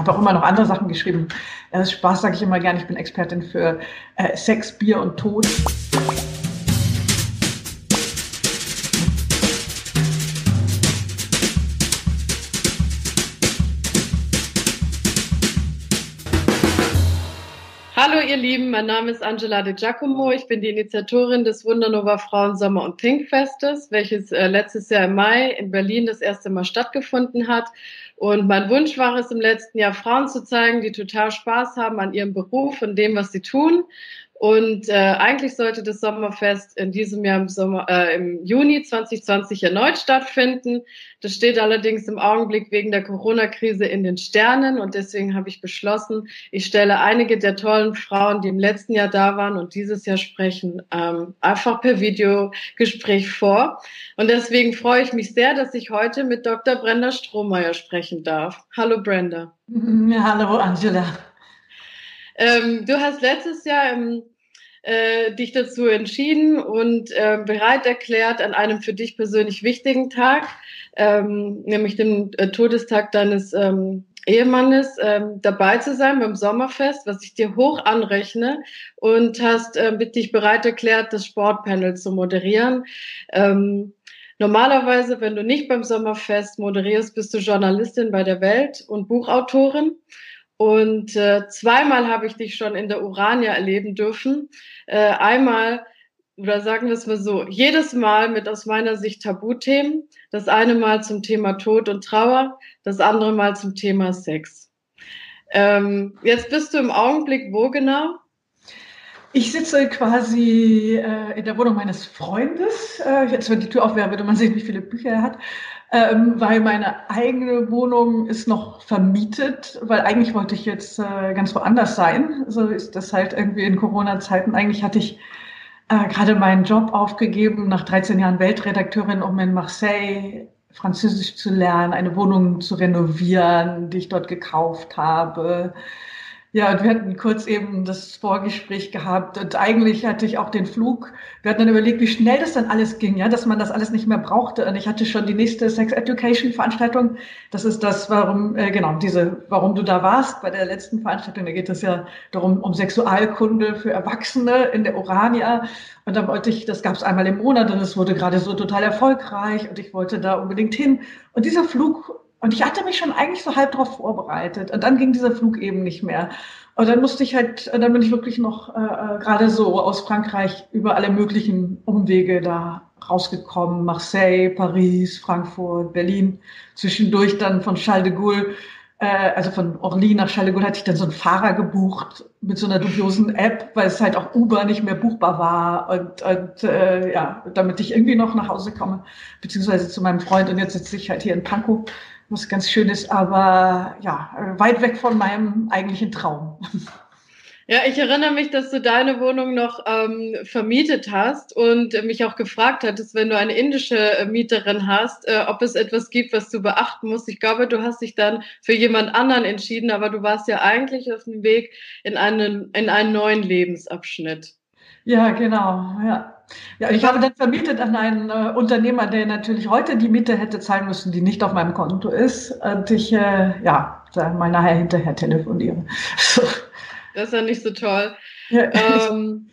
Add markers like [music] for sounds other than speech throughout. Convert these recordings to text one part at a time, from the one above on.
habe auch immer noch andere Sachen geschrieben. Äh, Spaß sage ich immer gerne, ich bin Expertin für äh, Sex, Bier und Tod. Ihr Lieben, mein Name ist Angela De Giacomo. Ich bin die Initiatorin des Wundernova Frauen Sommer und Pinkfestes, welches äh, letztes Jahr im Mai in Berlin das erste Mal stattgefunden hat. Und mein Wunsch war es im letzten Jahr, Frauen zu zeigen, die total Spaß haben an ihrem Beruf und dem, was sie tun. Und äh, eigentlich sollte das Sommerfest in diesem Jahr im, Sommer, äh, im Juni 2020 erneut stattfinden. Das steht allerdings im Augenblick wegen der Corona-Krise in den Sternen. Und deswegen habe ich beschlossen, ich stelle einige der tollen Frauen, die im letzten Jahr da waren und dieses Jahr sprechen, ähm, einfach per Videogespräch vor. Und deswegen freue ich mich sehr, dass ich heute mit Dr. Brenda Strohmeier sprechen darf. Hallo Brenda. Hallo Angela. Ähm, du hast letztes Jahr im äh, dich dazu entschieden und äh, bereit erklärt, an einem für dich persönlich wichtigen Tag, ähm, nämlich dem äh, Todestag deines ähm, Ehemannes, ähm, dabei zu sein beim Sommerfest, was ich dir hoch anrechne und hast äh, dich bereit erklärt, das Sportpanel zu moderieren. Ähm, Normalerweise, wenn du nicht beim Sommerfest moderierst, bist du Journalistin bei der Welt und Buchautorin. Und äh, zweimal habe ich dich schon in der Urania erleben dürfen. Äh, einmal, oder sagen wir es mal so, jedes Mal mit aus meiner Sicht Tabuthemen. Das eine Mal zum Thema Tod und Trauer, das andere Mal zum Thema Sex. Ähm, jetzt bist du im Augenblick wo genau? Ich sitze quasi äh, in der Wohnung meines Freundes. Äh, jetzt, wenn die Tür auf wäre, würde man sehen, wie viele Bücher er hat ähm, weil meine eigene Wohnung ist noch vermietet, weil eigentlich wollte ich jetzt äh, ganz woanders sein. So ist das halt irgendwie in Corona-Zeiten. Eigentlich hatte ich äh, gerade meinen Job aufgegeben, nach 13 Jahren Weltredakteurin, um in Marseille Französisch zu lernen, eine Wohnung zu renovieren, die ich dort gekauft habe ja, und wir hatten kurz eben das Vorgespräch gehabt und eigentlich hatte ich auch den Flug. Wir hatten dann überlegt, wie schnell das dann alles ging, ja, dass man das alles nicht mehr brauchte. Und ich hatte schon die nächste Sex Education Veranstaltung. Das ist das, warum, äh, genau, diese, warum du da warst bei der letzten Veranstaltung. Da geht es ja darum, um Sexualkunde für Erwachsene in der Urania. Und da wollte ich, das gab es einmal im Monat und es wurde gerade so total erfolgreich und ich wollte da unbedingt hin. Und dieser Flug und ich hatte mich schon eigentlich so halb darauf vorbereitet. Und dann ging dieser Flug eben nicht mehr. Und dann musste ich halt, dann bin ich wirklich noch äh, äh, gerade so aus Frankreich über alle möglichen Umwege da rausgekommen. Marseille, Paris, Frankfurt, Berlin. Zwischendurch dann von Charles de Gaulle, äh, also von Orly nach Charles de Gaulle hatte ich dann so einen Fahrer gebucht mit so einer dubiosen App, weil es halt auch Uber nicht mehr buchbar war. Und, und äh, ja, damit ich irgendwie noch nach Hause komme, beziehungsweise zu meinem Freund. Und jetzt sitze ich halt hier in Pankow was ganz schön ist, aber ja, weit weg von meinem eigentlichen Traum. Ja, ich erinnere mich, dass du deine Wohnung noch ähm, vermietet hast und äh, mich auch gefragt hattest, wenn du eine indische äh, Mieterin hast, äh, ob es etwas gibt, was du beachten musst. Ich glaube, du hast dich dann für jemand anderen entschieden, aber du warst ja eigentlich auf dem Weg in einen, in einen neuen Lebensabschnitt. Ja, genau, ja. Ja, ich habe dann vermietet an einen äh, Unternehmer, der natürlich heute die Miete hätte zahlen müssen, die nicht auf meinem Konto ist. Und ich, äh, ja, mal nachher hinterher telefoniere. [laughs] Das ist ja nicht so toll. Ja. Ähm,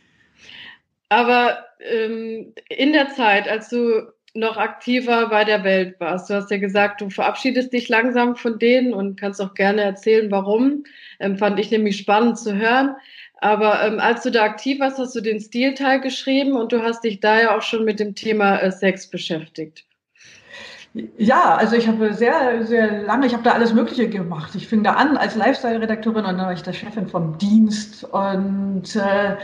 aber ähm, in der Zeit, als du noch aktiver bei der Welt warst, du hast ja gesagt, du verabschiedest dich langsam von denen und kannst auch gerne erzählen, warum. Ähm, fand ich nämlich spannend zu hören. Aber ähm, als du da aktiv warst, hast du den Stilteil geschrieben und du hast dich da ja auch schon mit dem Thema äh, Sex beschäftigt. Ja, also ich habe sehr, sehr lange, ich habe da alles Mögliche gemacht. Ich fing da an als Lifestyle-Redakteurin und dann war ich der Chefin vom Dienst und, äh,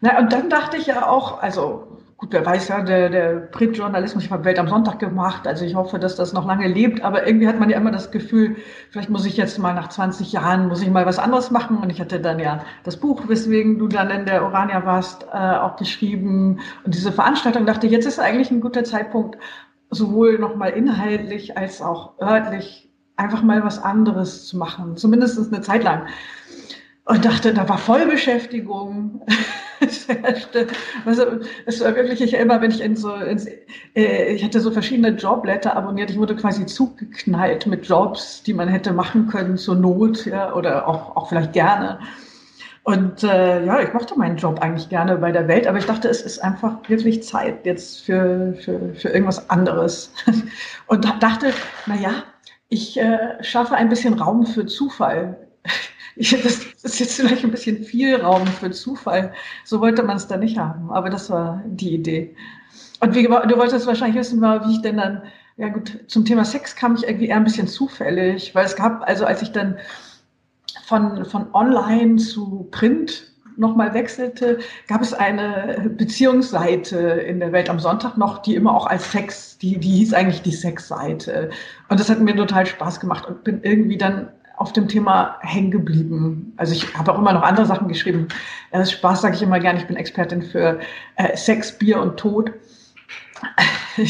na, und dann dachte ich ja auch, also gut, wer weiß ja, der, der Printjournalismus, ich habe Welt am Sonntag gemacht, also ich hoffe, dass das noch lange lebt, aber irgendwie hat man ja immer das Gefühl, vielleicht muss ich jetzt mal nach 20 Jahren, muss ich mal was anderes machen und ich hatte dann ja das Buch, weswegen du dann in der Orania warst, äh, auch geschrieben und diese Veranstaltung dachte, jetzt ist eigentlich ein guter Zeitpunkt, sowohl nochmal inhaltlich als auch örtlich einfach mal was anderes zu machen, zumindest eine Zeit lang. Und dachte, da war Vollbeschäftigung. [laughs] [laughs] also es war wirklich, ich immer, wenn ich in so, ins, äh, ich hatte so verschiedene Jobblätter abonniert, ich wurde quasi zugeknallt mit Jobs, die man hätte machen können zur Not, ja, oder auch, auch vielleicht gerne. Und äh, ja, ich mochte meinen Job eigentlich gerne bei der Welt, aber ich dachte, es ist einfach wirklich Zeit jetzt für, für, für irgendwas anderes. [laughs] Und dachte, na ja, ich äh, schaffe ein bisschen Raum für Zufall. Ich, das ist jetzt vielleicht ein bisschen viel Raum für Zufall. So wollte man es da nicht haben, aber das war die Idee. Und wie, du wolltest wahrscheinlich wissen, wie ich denn dann, ja gut, zum Thema Sex kam ich irgendwie eher ein bisschen zufällig, weil es gab, also als ich dann von, von online zu Print nochmal wechselte, gab es eine Beziehungsseite in der Welt am Sonntag noch, die immer auch als Sex, die, die hieß eigentlich die Sexseite. Und das hat mir total Spaß gemacht und bin irgendwie dann auf dem Thema hängen geblieben. Also ich habe auch immer noch andere Sachen geschrieben. Äh, Spaß sage ich immer gerne, ich bin Expertin für äh, Sex, Bier und Tod. [laughs]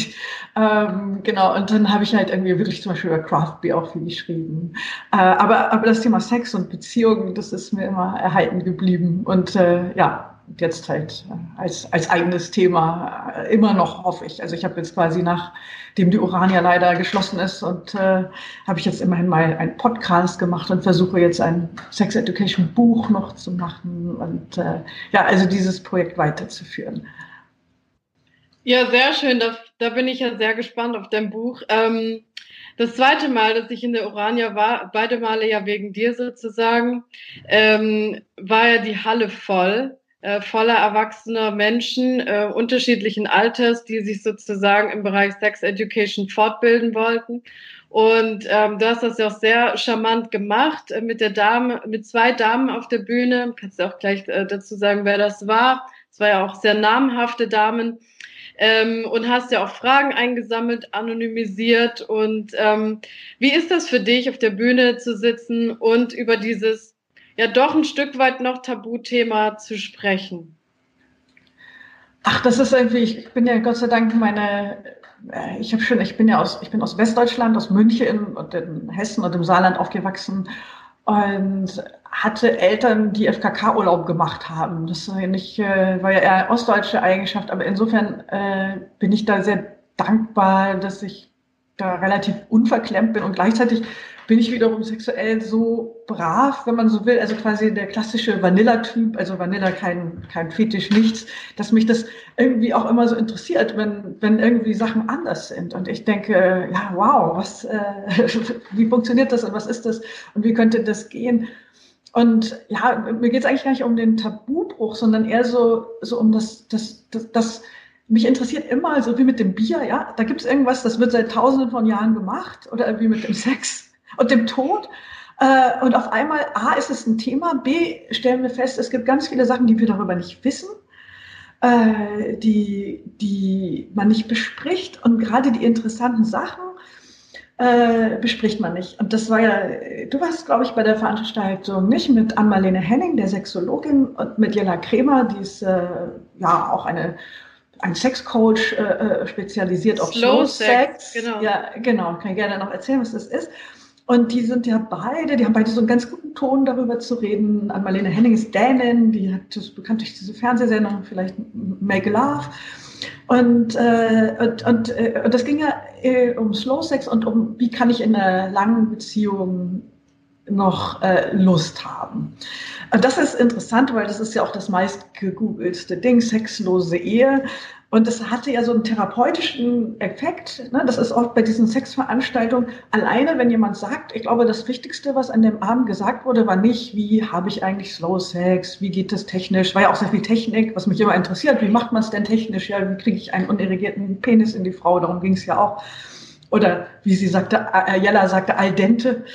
ähm, genau, und dann habe ich halt irgendwie wirklich zum Beispiel über Craft Beer auch viel geschrieben. Äh, aber, aber das Thema Sex und Beziehungen, das ist mir immer erhalten geblieben. Und äh, ja, jetzt halt äh, als, als eigenes Thema äh, immer noch, hoffe ich. Also ich habe jetzt quasi nachdem die Urania leider geschlossen ist und äh, habe ich jetzt immerhin mal einen Podcast gemacht und versuche jetzt ein Sex Education Buch noch zu machen und äh, ja, also dieses Projekt weiterzuführen. Ja, sehr schön. Da, da bin ich ja sehr gespannt auf dein Buch. Ähm, das zweite Mal, dass ich in der Urania war, beide Male ja wegen dir sozusagen, ähm, war ja die Halle voll, äh, voller erwachsener Menschen äh, unterschiedlichen Alters, die sich sozusagen im Bereich Sex Education fortbilden wollten. Und ähm, du hast das ja auch sehr charmant gemacht äh, mit der Dame, mit zwei Damen auf der Bühne. Kannst du auch gleich äh, dazu sagen, wer das war. Es war ja auch sehr namhafte Damen ähm, und hast ja auch Fragen eingesammelt, anonymisiert. Und ähm, wie ist das für dich, auf der Bühne zu sitzen und über dieses ja doch ein Stück weit noch Tabuthema zu sprechen? Ach, das ist irgendwie, ich bin ja Gott sei Dank meine, äh, ich habe schon, ich bin ja aus, ich bin aus Westdeutschland, aus München und in Hessen und im Saarland aufgewachsen und hatte Eltern, die FKK-Urlaub gemacht haben. Das war ja, nicht, äh, war ja eher ostdeutsche Eigenschaft, aber insofern äh, bin ich da sehr dankbar, dass ich da relativ unverklemmt bin und gleichzeitig bin ich wiederum sexuell so brav, wenn man so will, also quasi der klassische Vanilla-Typ, also Vanilla kein, kein Fetisch, nichts, dass mich das irgendwie auch immer so interessiert, wenn, wenn irgendwie Sachen anders sind. Und ich denke, ja, wow, was, äh, [laughs] wie funktioniert das und was ist das und wie könnte das gehen? Und ja, mir geht es eigentlich gar nicht um den Tabubruch, sondern eher so, so um das, das, das, das mich interessiert immer, so wie mit dem Bier, ja, da gibt es irgendwas, das wird seit tausenden von Jahren gemacht oder wie mit dem Sex und dem Tod. Äh, und auf einmal, A, ist es ein Thema, B, stellen wir fest, es gibt ganz viele Sachen, die wir darüber nicht wissen, äh, die, die man nicht bespricht. Und gerade die interessanten Sachen äh, bespricht man nicht. Und das war ja, du warst, glaube ich, bei der Veranstaltung nicht mit Ann-Marlene Henning, der Sexologin, und mit Jella Kremer, die ist äh, ja auch eine ein Sexcoach äh, äh spezialisiert auf Slow, Slow Sex. Sex. Genau. Ja, genau. Kann ich gerne noch erzählen, was das ist. Und die sind ja beide, die haben beide so einen ganz guten Ton darüber zu reden. Ann-Marlene Henning ist Dänin, die hat das bekannt durch diese Fernsehsendung, vielleicht Make Love. Und, äh, und, und, äh, und das ging ja äh, um Slow Sex und um, wie kann ich in einer langen Beziehung noch äh, Lust haben. Und das ist interessant, weil das ist ja auch das meist gegoogelste Ding, sexlose Ehe. Und das hatte ja so einen therapeutischen Effekt. Ne? Das ist oft bei diesen Sexveranstaltungen alleine, wenn jemand sagt, ich glaube, das Wichtigste, was an dem Abend gesagt wurde, war nicht, wie habe ich eigentlich Slow Sex, wie geht das technisch, war ja auch sehr viel Technik, was mich immer interessiert, wie macht man es denn technisch, ja, wie kriege ich einen unerregierten Penis in die Frau, darum ging es ja auch oder wie sie sagte, Jella sagte, al dente. [laughs]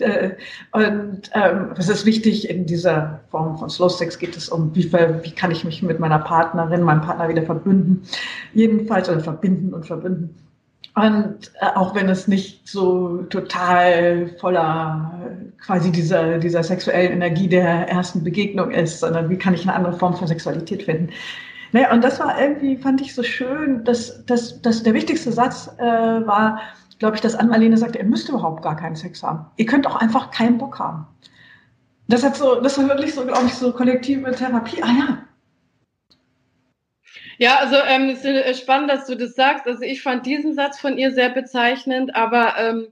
Äh, und ähm, es ist wichtig, in dieser Form von Slow Sex geht es um, wie, wie kann ich mich mit meiner Partnerin, meinem Partner wieder verbünden. Jedenfalls, oder verbinden und verbünden. Und äh, auch wenn es nicht so total voller quasi dieser, dieser sexuellen Energie der ersten Begegnung ist, sondern wie kann ich eine andere Form von Sexualität finden. Naja, und das war irgendwie, fand ich so schön, dass, dass, dass der wichtigste Satz äh, war, glaube ich, dass Ann-Marlene sagte, ihr müsst überhaupt gar keinen Sex haben. Ihr könnt auch einfach keinen Bock haben. Das hat so, das war wirklich so, glaube ich, so kollektive Therapie. Ah ja. Ja, also ähm, es ist äh, spannend, dass du das sagst. Also ich fand diesen Satz von ihr sehr bezeichnend, aber ähm,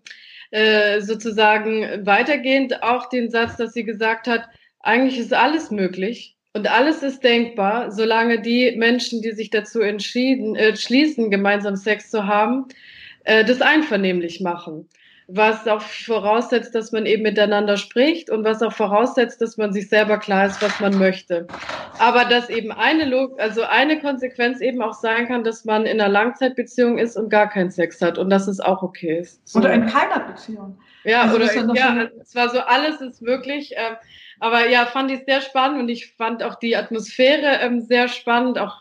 äh, sozusagen weitergehend auch den Satz, dass sie gesagt hat, eigentlich ist alles möglich und alles ist denkbar, solange die Menschen, die sich dazu entschieden, äh, schließen, gemeinsam Sex zu haben, äh, das einvernehmlich machen was auch voraussetzt, dass man eben miteinander spricht und was auch voraussetzt, dass man sich selber klar ist, was man möchte. Aber dass eben eine Log also eine Konsequenz eben auch sein kann, dass man in einer Langzeitbeziehung ist und gar keinen Sex hat und dass es auch okay ist. So. Oder in keiner Beziehung. Ja, also oder ja, es war so alles ist möglich. Äh, aber ja, fand ich sehr spannend und ich fand auch die Atmosphäre ähm, sehr spannend, auch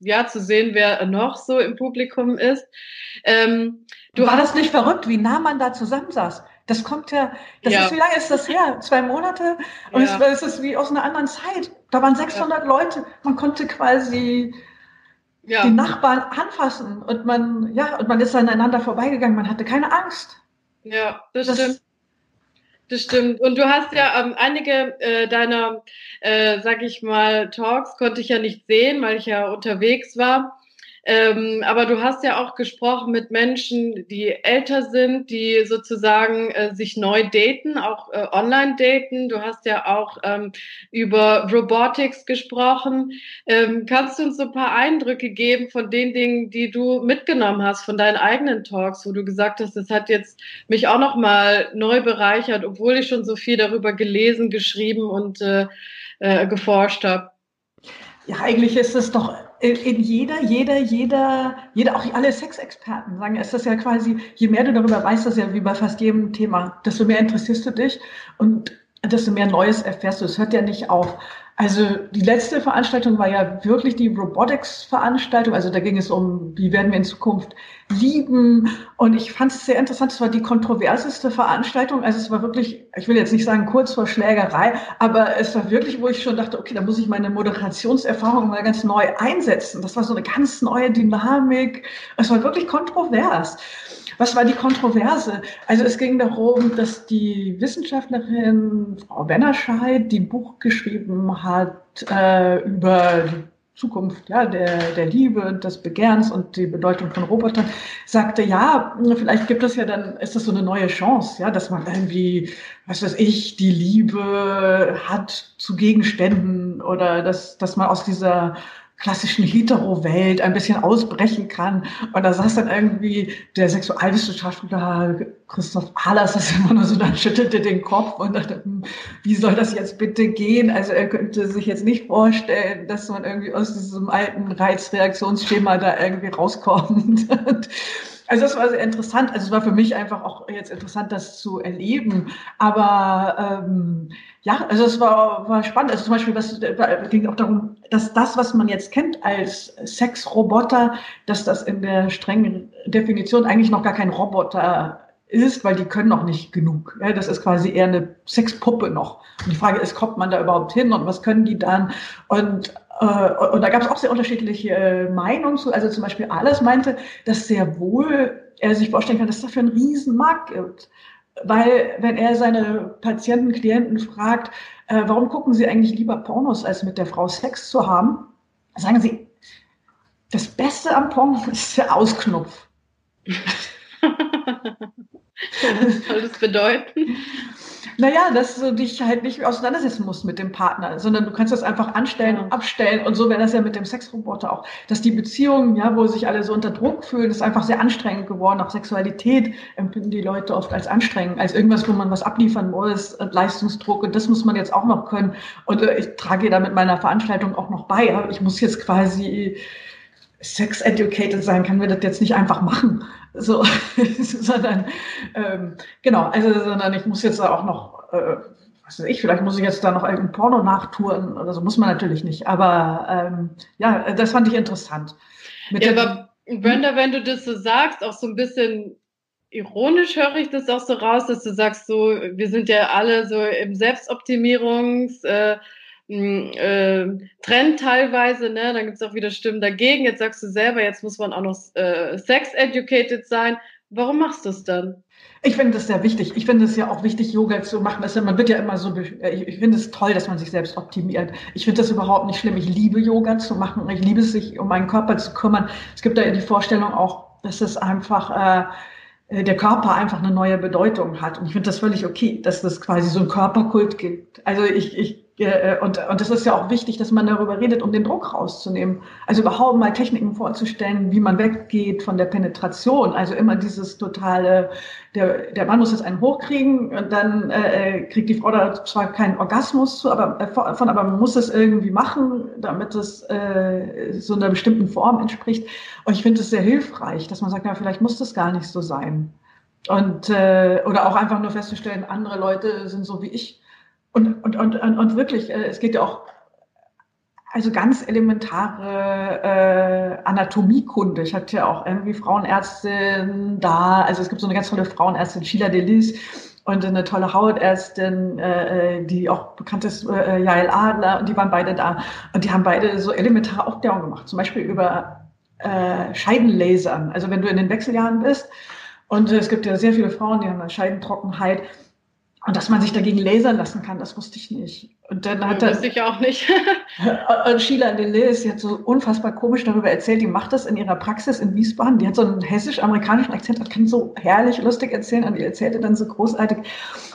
ja zu sehen, wer noch so im Publikum ist. Ähm, Du War das nicht verrückt, wie nah man da zusammensaß? Das kommt ja, das ja. ist, wie lange ist das her? Zwei Monate? Und ja. es, es, ist wie aus einer anderen Zeit. Da waren 600 ja. Leute. Man konnte quasi die Nachbarn anfassen und man, ja, und man ist aneinander vorbeigegangen. Man hatte keine Angst. Ja, das, das stimmt. Das stimmt. Und du hast ja ähm, einige äh, deiner, äh, sag ich mal, Talks konnte ich ja nicht sehen, weil ich ja unterwegs war. Ähm, aber du hast ja auch gesprochen mit Menschen, die älter sind, die sozusagen äh, sich neu daten, auch äh, online daten. Du hast ja auch ähm, über Robotics gesprochen. Ähm, kannst du uns so ein paar Eindrücke geben von den Dingen, die du mitgenommen hast, von deinen eigenen Talks, wo du gesagt hast, das hat jetzt mich auch noch mal neu bereichert, obwohl ich schon so viel darüber gelesen, geschrieben und äh, äh, geforscht habe? Ja, eigentlich ist es doch in jeder, jeder, jeder, jeder, auch alle Sexexperten sagen, ist das ja quasi, je mehr du darüber weißt, das ist ja wie bei fast jedem Thema, desto mehr interessierst du dich und desto mehr Neues erfährst du. Es hört ja nicht auf. Also die letzte Veranstaltung war ja wirklich die Robotics-Veranstaltung. Also da ging es um, wie werden wir in Zukunft lieben. Und ich fand es sehr interessant. Es war die kontroverseste Veranstaltung. Also es war wirklich, ich will jetzt nicht sagen kurz vor Schlägerei, aber es war wirklich, wo ich schon dachte, okay, da muss ich meine Moderationserfahrung mal ganz neu einsetzen. Das war so eine ganz neue Dynamik. Es war wirklich kontrovers. Was war die Kontroverse? Also es ging darum, dass die Wissenschaftlerin Frau Bennerscheid, die ein Buch geschrieben hat äh, über Zukunft ja, der, der Liebe des Begehrens und die Bedeutung von Robotern, sagte, ja, vielleicht gibt es ja dann, ist das so eine neue Chance, ja, dass man irgendwie, was weiß ich, die Liebe hat zu Gegenständen oder dass, dass man aus dieser klassischen Hetero-Welt ein bisschen ausbrechen kann. Und da saß dann irgendwie der Sexualwissenschaftler Christoph Ahlers, das immer nur so, dann schüttelte den Kopf und dachte, hm, wie soll das jetzt bitte gehen? Also er könnte sich jetzt nicht vorstellen, dass man irgendwie aus diesem alten Reizreaktionsschema da irgendwie rauskommt. [laughs] Also das war sehr interessant. Also es war für mich einfach auch jetzt interessant, das zu erleben. Aber ähm, ja, also es war, war spannend. Also zum Beispiel, was da ging auch darum, dass das, was man jetzt kennt als Sexroboter, dass das in der strengen Definition eigentlich noch gar kein Roboter ist, weil die können noch nicht genug. Ja, das ist quasi eher eine Sexpuppe noch. Und die Frage ist, kommt man da überhaupt hin und was können die dann? Und äh, und da gab es auch sehr unterschiedliche äh, Meinungen zu. Also zum Beispiel Alles meinte, dass sehr wohl er sich vorstellen kann, dass es dafür einen riesen Markt gibt. Weil wenn er seine Patienten, Klienten fragt, äh, warum gucken sie eigentlich lieber Pornos, als mit der Frau Sex zu haben, sagen sie, das Beste am Porno [laughs] ist der Ausknopf. [laughs] Was soll das bedeuten? [laughs] Naja, dass du dich halt nicht auseinandersetzen musst mit dem Partner, sondern du kannst das einfach anstellen und abstellen. Und so wäre das ja mit dem Sexroboter auch. Dass die Beziehungen, ja, wo sich alle so unter Druck fühlen, ist einfach sehr anstrengend geworden. Auch Sexualität empfinden die Leute oft als anstrengend, als irgendwas, wo man was abliefern muss, Leistungsdruck. Und das muss man jetzt auch noch können. Und äh, ich trage da mit meiner Veranstaltung auch noch bei. Ich muss jetzt quasi sex-educated sein, kann wir das jetzt nicht einfach machen. So, [laughs] sondern ähm, genau, also sondern ich muss jetzt auch noch, äh, was weiß ich, vielleicht muss ich jetzt da noch irgendein Porno nachtouren oder so, muss man natürlich nicht. Aber ähm, ja, das fand ich interessant. Mit ja, aber Brenda, wenn du das so sagst, auch so ein bisschen ironisch höre ich das auch so raus, dass du sagst, so, wir sind ja alle so im Selbstoptimierungs- äh, äh, Trend teilweise, ne? Dann gibt es auch wieder Stimmen dagegen. Jetzt sagst du selber, jetzt muss man auch noch äh, sex-educated sein. Warum machst du es dann? Ich finde das sehr wichtig. Ich finde es ja auch wichtig, Yoga zu machen. Also man wird ja immer so, ich finde es toll, dass man sich selbst optimiert. Ich finde das überhaupt nicht schlimm. Ich liebe Yoga zu machen. Ich liebe es, sich um meinen Körper zu kümmern. Es gibt da die Vorstellung auch, dass es einfach, äh, der Körper einfach eine neue Bedeutung hat. Und ich finde das völlig okay, dass das quasi so einen Körperkult gibt. Also ich, ich äh, und, und das ist ja auch wichtig, dass man darüber redet, um den Druck rauszunehmen. Also überhaupt mal Techniken vorzustellen, wie man weggeht von der Penetration. Also immer dieses totale, der, der Mann muss jetzt einen hochkriegen und dann äh, kriegt die Frau da zwar keinen Orgasmus zu, aber äh, von, aber man muss es irgendwie machen, damit es äh, so einer bestimmten Form entspricht. Und ich finde es sehr hilfreich, dass man sagt, na, vielleicht muss das gar nicht so sein. Und äh, oder auch einfach nur festzustellen, andere Leute sind so wie ich und, und, und, und wirklich, äh, es geht ja auch also ganz elementare äh, Anatomiekunde. Ich hatte ja auch irgendwie Frauenärztin da. Also es gibt so eine ganz tolle Frauenärztin, Sheila Delis, und eine tolle Hautärztin, äh, äh, die auch bekannt ist, äh, Jael Adler, und die waren beide da. Und die haben beide so elementare Aufklärung gemacht, zum Beispiel über äh, Scheidenlasern. Also wenn du in den Wechseljahren bist, und es gibt ja sehr viele Frauen, die haben eine Scheidentrockenheit, und dass man sich dagegen lasern lassen kann, das wusste ich nicht. Und dann hat ja, wusste ich auch nicht. [laughs] und Sheila Delis, die hat so unfassbar komisch darüber erzählt, die macht das in ihrer Praxis in Wiesbaden. Die hat so einen hessisch-amerikanischen Akzent und kann so herrlich lustig erzählen. Und die erzählte dann so großartig,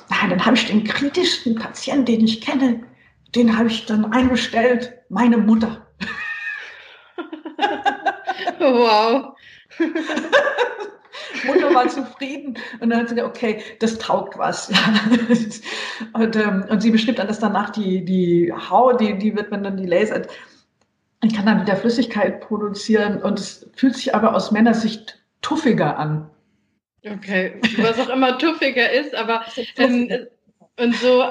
na, dann habe ich den kritischsten Patienten, den ich kenne, den habe ich dann eingestellt, meine Mutter. [laughs] wow. [laughs] [laughs] Mutter war zufrieden und dann hat sie gesagt, okay, das taugt was. [laughs] und, ähm, und sie beschrieb dann, dass danach die, die Haut, die, die wird, wenn dann die lasert, ich kann dann wieder Flüssigkeit produzieren und es fühlt sich aber aus Männersicht tuffiger an. Okay, was auch immer tuffiger ist, aber [laughs] ähm, und so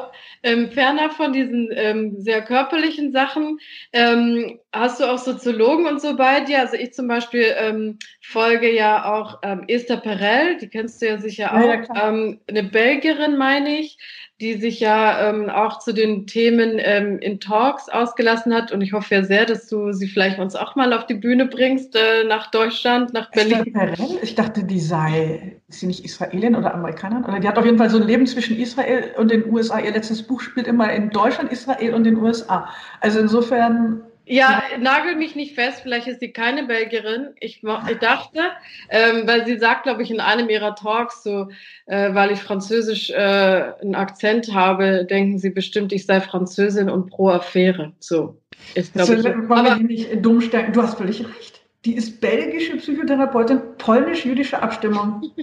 ähm, ferner von diesen ähm, sehr körperlichen Sachen, ähm, hast du auch Soziologen und so bei dir? Also ich zum Beispiel ähm, folge ja auch ähm, Esther Perel, die kennst du ja sicher auch, ja, ähm, eine Belgierin meine ich, die sich ja ähm, auch zu den Themen ähm, in Talks ausgelassen hat. Und ich hoffe ja sehr, dass du sie vielleicht uns auch mal auf die Bühne bringst, äh, nach Deutschland, nach Berlin. Ich dachte, die sei, ist sie nicht Israelin oder Amerikanerin? Oder die hat auf jeden Fall so ein Leben zwischen Israel und den USA. Ihr letztes Buch spielt immer in Deutschland, Israel und den USA. Also insofern ja, nagel mich nicht fest, vielleicht ist sie keine Belgierin. Ich, ich dachte, ähm, weil sie sagt, glaube ich, in einem ihrer Talks, so, äh, weil ich Französisch äh, einen Akzent habe, denken sie bestimmt, ich sei Französin und pro Affäre. So ist, glaube ich. Aber, nicht dumm stellen. Du hast völlig recht. Die ist belgische Psychotherapeutin, polnisch-jüdische Abstimmung. [laughs]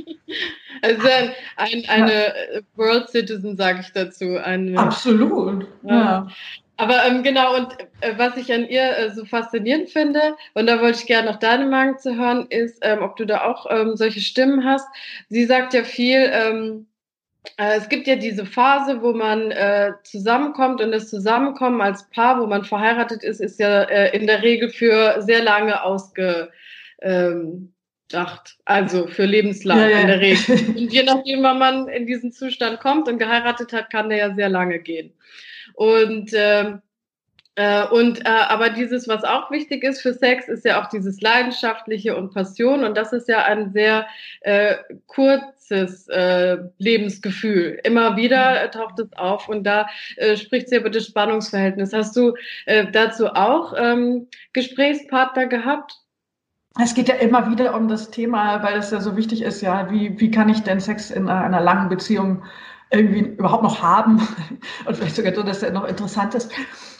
Also ein, ein, eine World Citizen, sage ich dazu. Eine, Absolut. Ja. ja. Aber ähm, genau, und äh, was ich an ihr äh, so faszinierend finde, und da wollte ich gerne noch deine Meinung zu hören, ist, ähm, ob du da auch ähm, solche Stimmen hast. Sie sagt ja viel, ähm, äh, es gibt ja diese Phase, wo man äh, zusammenkommt und das Zusammenkommen als Paar, wo man verheiratet ist, ist ja äh, in der Regel für sehr lange ausgedacht. Ähm, also für lebenslang ja, ja. in der Regel. [laughs] Und je nachdem, wann man in diesen Zustand kommt und geheiratet hat, kann der ja sehr lange gehen. Und ähm, äh, und äh, aber dieses, was auch wichtig ist für Sex, ist ja auch dieses leidenschaftliche und Passion und das ist ja ein sehr äh, kurzes äh, Lebensgefühl. Immer wieder mhm. taucht es auf und da äh, spricht sie über das Spannungsverhältnis. Hast du äh, dazu auch ähm, Gesprächspartner gehabt? Es geht ja immer wieder um das Thema, weil es ja so wichtig ist, ja, wie, wie kann ich denn Sex in einer langen Beziehung irgendwie überhaupt noch haben [laughs] und vielleicht sogar so, dass er noch interessant ist.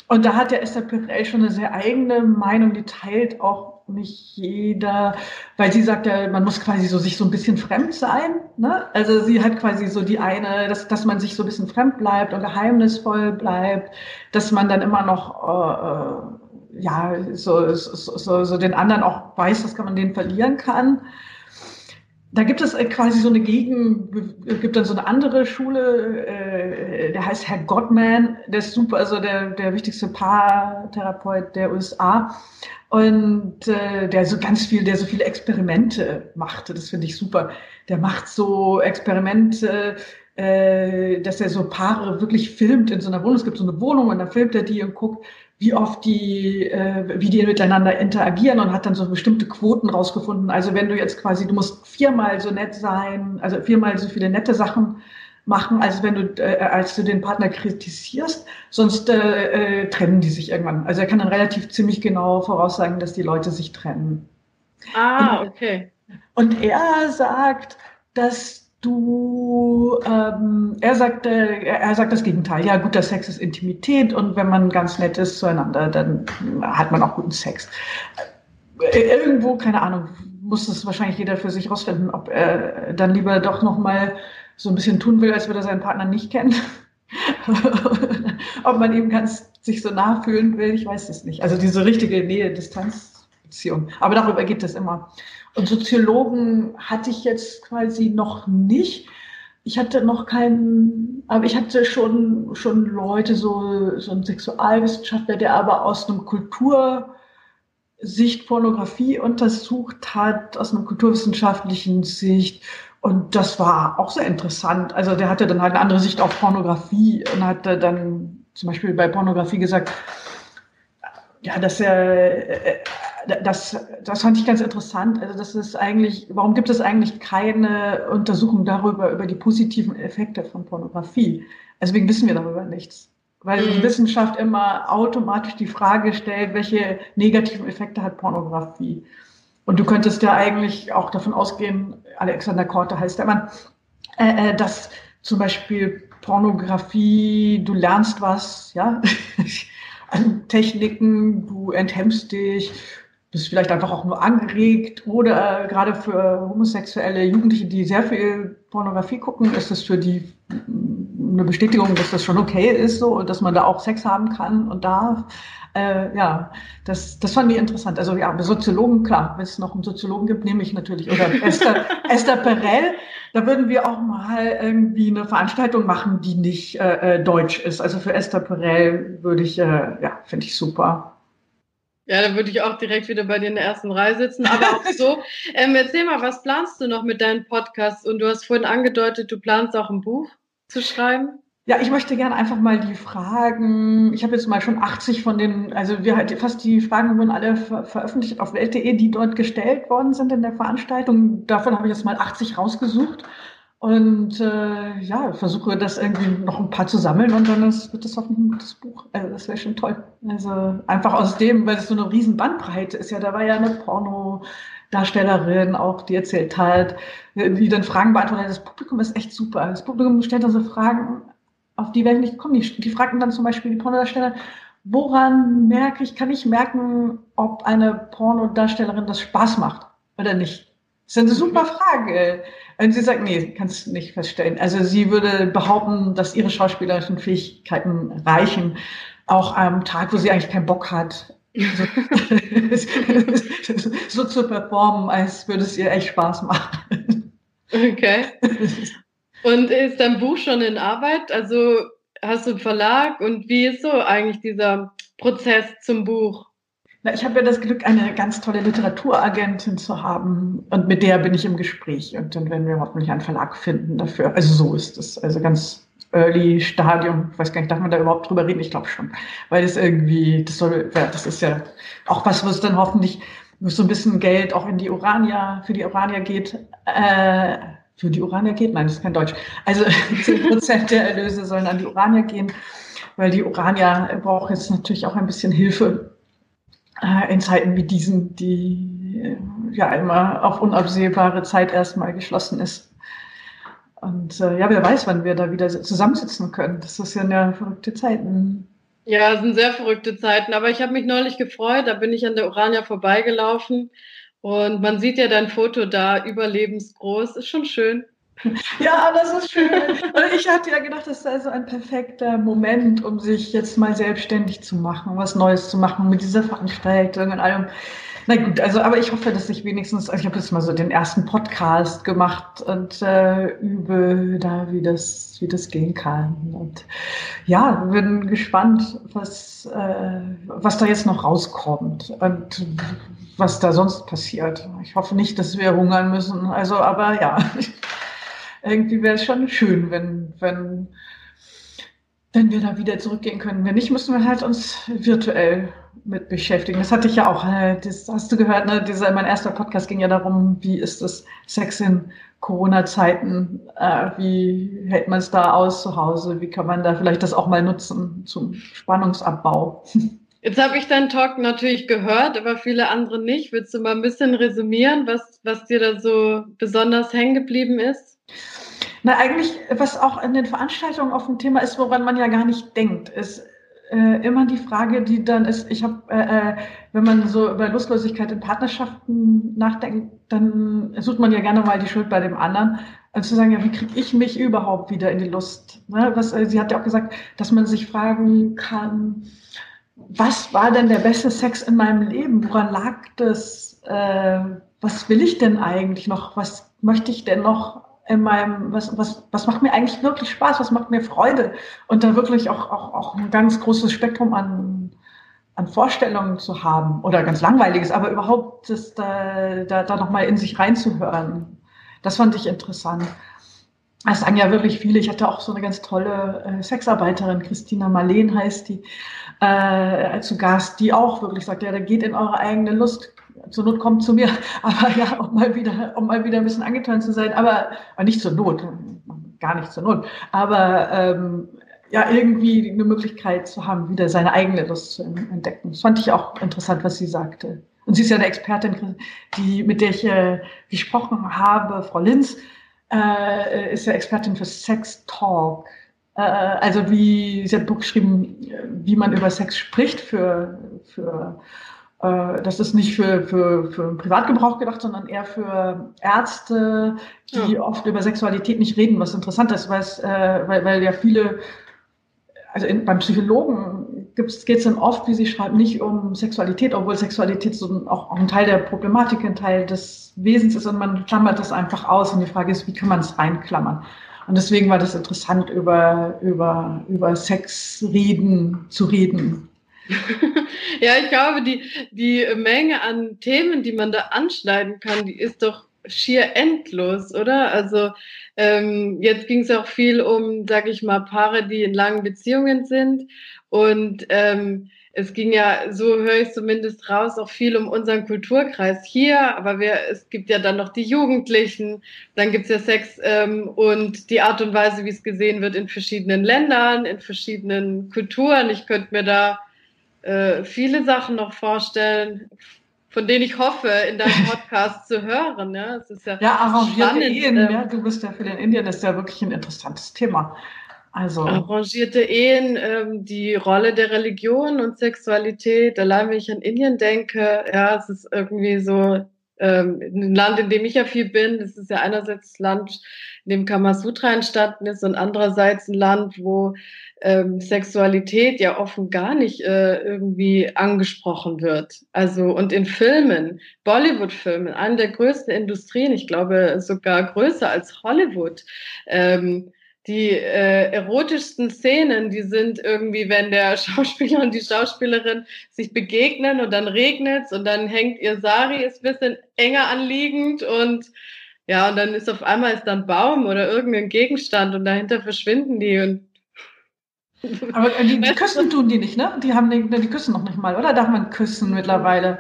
Und da hat ja Esther Perel schon eine sehr eigene Meinung, die teilt auch nicht jeder, weil sie sagt ja, man muss quasi so sich so ein bisschen fremd sein. Ne? Also sie hat quasi so die eine, dass, dass man sich so ein bisschen fremd bleibt und geheimnisvoll bleibt, dass man dann immer noch äh, äh ja so, so, so den anderen auch weiß, dass man den verlieren kann da gibt es äh, quasi so eine Gegen, gibt dann so eine andere Schule, äh, der heißt Herr Gottman, der ist super, also der, der wichtigste Paartherapeut der USA und äh, der so ganz viel, der so viele Experimente machte, das finde ich super. Der macht so Experimente, äh, dass er so Paare wirklich filmt in so einer Wohnung. Es gibt so eine Wohnung und dann filmt er die und guckt, wie oft die, äh, wie die miteinander interagieren und hat dann so bestimmte Quoten rausgefunden. Also wenn du jetzt quasi, du musst viermal so nett sein, also viermal so viele nette Sachen machen, als wenn du, äh, als du den Partner kritisierst, sonst äh, äh, trennen die sich irgendwann. Also er kann dann relativ ziemlich genau voraussagen, dass die Leute sich trennen. Ah, okay. Und er sagt, dass du, ähm, er sagt, äh, er sagt das Gegenteil. Ja, guter Sex ist Intimität und wenn man ganz nett ist zueinander, dann hat man auch guten Sex. Äh, irgendwo, keine Ahnung, muss es wahrscheinlich jeder für sich rausfinden, ob er dann lieber doch noch mal so ein bisschen tun will, als würde er seinen Partner nicht kennen. [laughs] ob man ihm ganz sich so nachfühlen will, ich weiß es nicht. Also diese richtige Nähe-Distanz-Beziehung. Aber darüber geht es immer. Und Soziologen hatte ich jetzt quasi noch nicht. Ich hatte noch keinen, aber ich hatte schon, schon Leute, so, so ein Sexualwissenschaftler, der aber aus einem Kultursicht Pornografie untersucht hat, aus einem kulturwissenschaftlichen Sicht. Und das war auch sehr interessant. Also der hatte dann halt eine andere Sicht auf Pornografie und hatte dann zum Beispiel bei Pornografie gesagt, ja, dass er das, das fand ich ganz interessant. Also das ist eigentlich, warum gibt es eigentlich keine Untersuchung darüber, über die positiven Effekte von Pornografie? Also deswegen wissen wir darüber nichts. Weil mhm. die Wissenschaft immer automatisch die Frage stellt, welche negativen Effekte hat Pornografie? Und du könntest ja eigentlich auch davon ausgehen, Alexander Korte heißt der Mann, äh, äh dass zum Beispiel Pornografie, du lernst was, ja, [laughs] an Techniken, du enthemmst dich, bist vielleicht einfach auch nur angeregt oder äh, gerade für homosexuelle Jugendliche, die sehr viel Pornografie gucken, ist das für die eine Bestätigung, dass das schon okay ist so und dass man da auch Sex haben kann und darf. Äh, ja, das, das fand ich interessant. Also ja, Soziologen, klar, wenn es noch einen Soziologen gibt, nehme ich natürlich. Oder [laughs] Esther, Esther Perel, da würden wir auch mal irgendwie eine Veranstaltung machen, die nicht äh, äh deutsch ist. Also für Esther Perel würde ich, äh, ja, finde ich super. Ja, dann würde ich auch direkt wieder bei dir in der ersten Reihe sitzen. Aber auch so. [laughs] Ähm, erzähl mal, was planst du noch mit deinen Podcasts? Und du hast vorhin angedeutet, du planst auch ein Buch zu schreiben. Ja, ich möchte gerne einfach mal die Fragen, ich habe jetzt mal schon 80 von den, also wir halt fast die Fragen wurden alle ver veröffentlicht auf Welt.de, die dort gestellt worden sind in der Veranstaltung. Davon habe ich jetzt mal 80 rausgesucht und äh, ja, versuche das irgendwie noch ein paar zu sammeln und dann ist, wird das hoffentlich ein gutes Buch. Also das wäre schon toll. Also einfach aus dem, weil es so eine riesen Bandbreite ist. Ja, da war ja eine Porno-Darstellerin auch, die erzählt hat, die dann Fragen beantwortet. Das Publikum ist echt super. Das Publikum stellt dann so Fragen, auf die werde ich nicht kommen. Die, die fragten dann zum Beispiel die Pornodarsteller, woran merke ich, kann ich merken, ob eine Pornodarstellerin das Spaß macht oder nicht? Das ist eine super Frage. Und sie sagt, nee, kannst du nicht feststellen. Also sie würde behaupten, dass ihre schauspielerischen Fähigkeiten reichen, auch am Tag, wo sie eigentlich keinen Bock hat, so, [laughs] so zu performen, als würde es ihr echt Spaß machen. Okay. [laughs] Und ist dein Buch schon in Arbeit? Also hast du einen Verlag und wie ist so eigentlich dieser Prozess zum Buch? Na, ich habe ja das Glück, eine ganz tolle Literaturagentin zu haben und mit der bin ich im Gespräch und dann werden wir hoffentlich einen Verlag finden dafür. Also so ist es. Also ganz early Stadium. Ich weiß gar nicht, darf man da überhaupt drüber reden? Ich glaube schon. Weil das irgendwie, das soll, ja, das ist ja auch was, was dann hoffentlich so ein bisschen Geld auch in die Urania, für die Urania geht. Äh, für die Urania geht? Nein, das ist kein Deutsch. Also [laughs] 10 Prozent der Erlöse sollen an die Urania gehen, weil die Urania braucht jetzt natürlich auch ein bisschen Hilfe äh, in Zeiten wie diesen, die äh, ja immer auf unabsehbare Zeit erstmal geschlossen ist. Und äh, ja, wer weiß, wann wir da wieder zusammensitzen können. Das ist ja eine verrückte Zeiten. Ja, es sind sehr verrückte Zeiten. Aber ich habe mich neulich gefreut, da bin ich an der Urania vorbeigelaufen und man sieht ja dein Foto da überlebensgroß. Ist schon schön. [laughs] Ja, das ist schön. Ich hatte ja gedacht, das sei so ein perfekter Moment, um sich jetzt mal selbstständig zu machen, was Neues zu machen mit dieser Veranstaltung und allem. Na gut, also aber ich hoffe, dass ich wenigstens, also ich habe jetzt mal so den ersten Podcast gemacht und äh, übe da, wie das, wie das gehen kann. Und ja, bin gespannt, was, äh, was da jetzt noch rauskommt und was da sonst passiert. Ich hoffe nicht, dass wir hungern müssen. Also, aber ja. [laughs] irgendwie wäre es schon schön, wenn, wenn, wenn wir da wieder zurückgehen können. Wenn nicht, müssen wir halt uns virtuell mit beschäftigen. Das hatte ich ja auch, äh, das hast du gehört, ne? Dieser, mein erster Podcast ging ja darum, wie ist das Sex in Corona-Zeiten, äh, wie hält man es da aus zu Hause, wie kann man da vielleicht das auch mal nutzen zum Spannungsabbau. [laughs] Jetzt habe ich deinen Talk natürlich gehört, aber viele andere nicht. Willst du mal ein bisschen resümieren, was, was dir da so besonders hängen geblieben ist? Na, eigentlich, was auch in den Veranstaltungen auf dem Thema ist, woran man ja gar nicht denkt, ist äh, immer die Frage, die dann ist, ich habe, äh, äh, wenn man so über Lustlosigkeit in Partnerschaften nachdenkt, dann sucht man ja gerne mal die Schuld bei dem anderen. Also zu sagen, ja, wie kriege ich mich überhaupt wieder in die Lust? Ne? Was, äh, sie hat ja auch gesagt, dass man sich fragen kann, was war denn der beste Sex in meinem Leben? Woran lag das? Äh, was will ich denn eigentlich noch? Was möchte ich denn noch in meinem, was, was, was macht mir eigentlich wirklich Spaß, was macht mir Freude und da wirklich auch, auch, auch ein ganz großes Spektrum an, an Vorstellungen zu haben oder ganz langweiliges, aber überhaupt das da, da, da nochmal in sich reinzuhören. Das fand ich interessant. Es sagen ja wirklich viele. Ich hatte auch so eine ganz tolle äh, Sexarbeiterin, Christina Marleen heißt die, äh, zu Gast, die auch wirklich sagt, ja, da geht in eure eigene Lust, zur Not kommt zu mir, [laughs] aber ja, um mal wieder, um mal wieder ein bisschen angetan zu sein, aber, aber nicht zur Not, gar nicht zur Not, aber ähm, ja, irgendwie eine Möglichkeit zu haben, wieder seine eigene Lust zu entdecken. Das fand ich auch interessant, was sie sagte. Und sie ist ja eine Expertin, die, mit der ich äh, gesprochen habe, Frau Linz, äh, ist ja Expertin für Sex Talk. Äh, also wie, sie hat ein Buch geschrieben, wie man über Sex spricht für, für das ist nicht für, für, für Privatgebrauch gedacht, sondern eher für Ärzte, die ja. oft über Sexualität nicht reden, was interessant ist, äh, weil, weil ja viele, also in, beim Psychologen geht es dann oft, wie sie schreibt, nicht um Sexualität, obwohl Sexualität so auch, auch ein Teil der Problematik, ein Teil des Wesens ist und man klammert das einfach aus und die Frage ist, wie kann man es reinklammern? Und deswegen war das interessant, über, über, über Sex reden, zu reden. [laughs] ja, ich glaube, die, die Menge an Themen, die man da anschneiden kann, die ist doch schier endlos, oder? Also ähm, jetzt ging es auch viel um, sag ich mal, Paare, die in langen Beziehungen sind. Und ähm, es ging ja, so höre ich zumindest raus, auch viel um unseren Kulturkreis hier, aber wir, es gibt ja dann noch die Jugendlichen, dann gibt's ja Sex ähm, und die Art und Weise, wie es gesehen wird in verschiedenen Ländern, in verschiedenen Kulturen. Ich könnte mir da äh, viele Sachen noch vorstellen, von denen ich hoffe, in deinem [laughs] Podcast zu hören. Ja, es ist ja, ja arrangierte Ehen, ähm, ja, du bist ja für den Indien, das ist ja wirklich ein interessantes Thema. Also arrangierte Ehen, ähm, die Rolle der Religion und Sexualität. Allein wenn ich an Indien denke, ja, es ist irgendwie so ähm, ein Land, in dem ich ja viel bin. Das ist ja einerseits das Land, in dem Kamasutra entstanden ist und andererseits ein Land, wo ähm, Sexualität ja offen gar nicht äh, irgendwie angesprochen wird. Also und in Filmen, Bollywood-Filmen, eine der größten Industrien, ich glaube sogar größer als Hollywood. Ähm, die äh, erotischsten Szenen, die sind irgendwie, wenn der [laughs] Schauspieler und die Schauspielerin sich begegnen und dann regnet's und dann hängt ihr Sari, ist bisschen enger anliegend und ja, und dann ist auf einmal ist dann Baum oder irgendein Gegenstand und dahinter verschwinden die und aber die, die [laughs] küssen tun die nicht, ne? Die haben die, die küssen noch nicht mal, oder? Darf man küssen mittlerweile?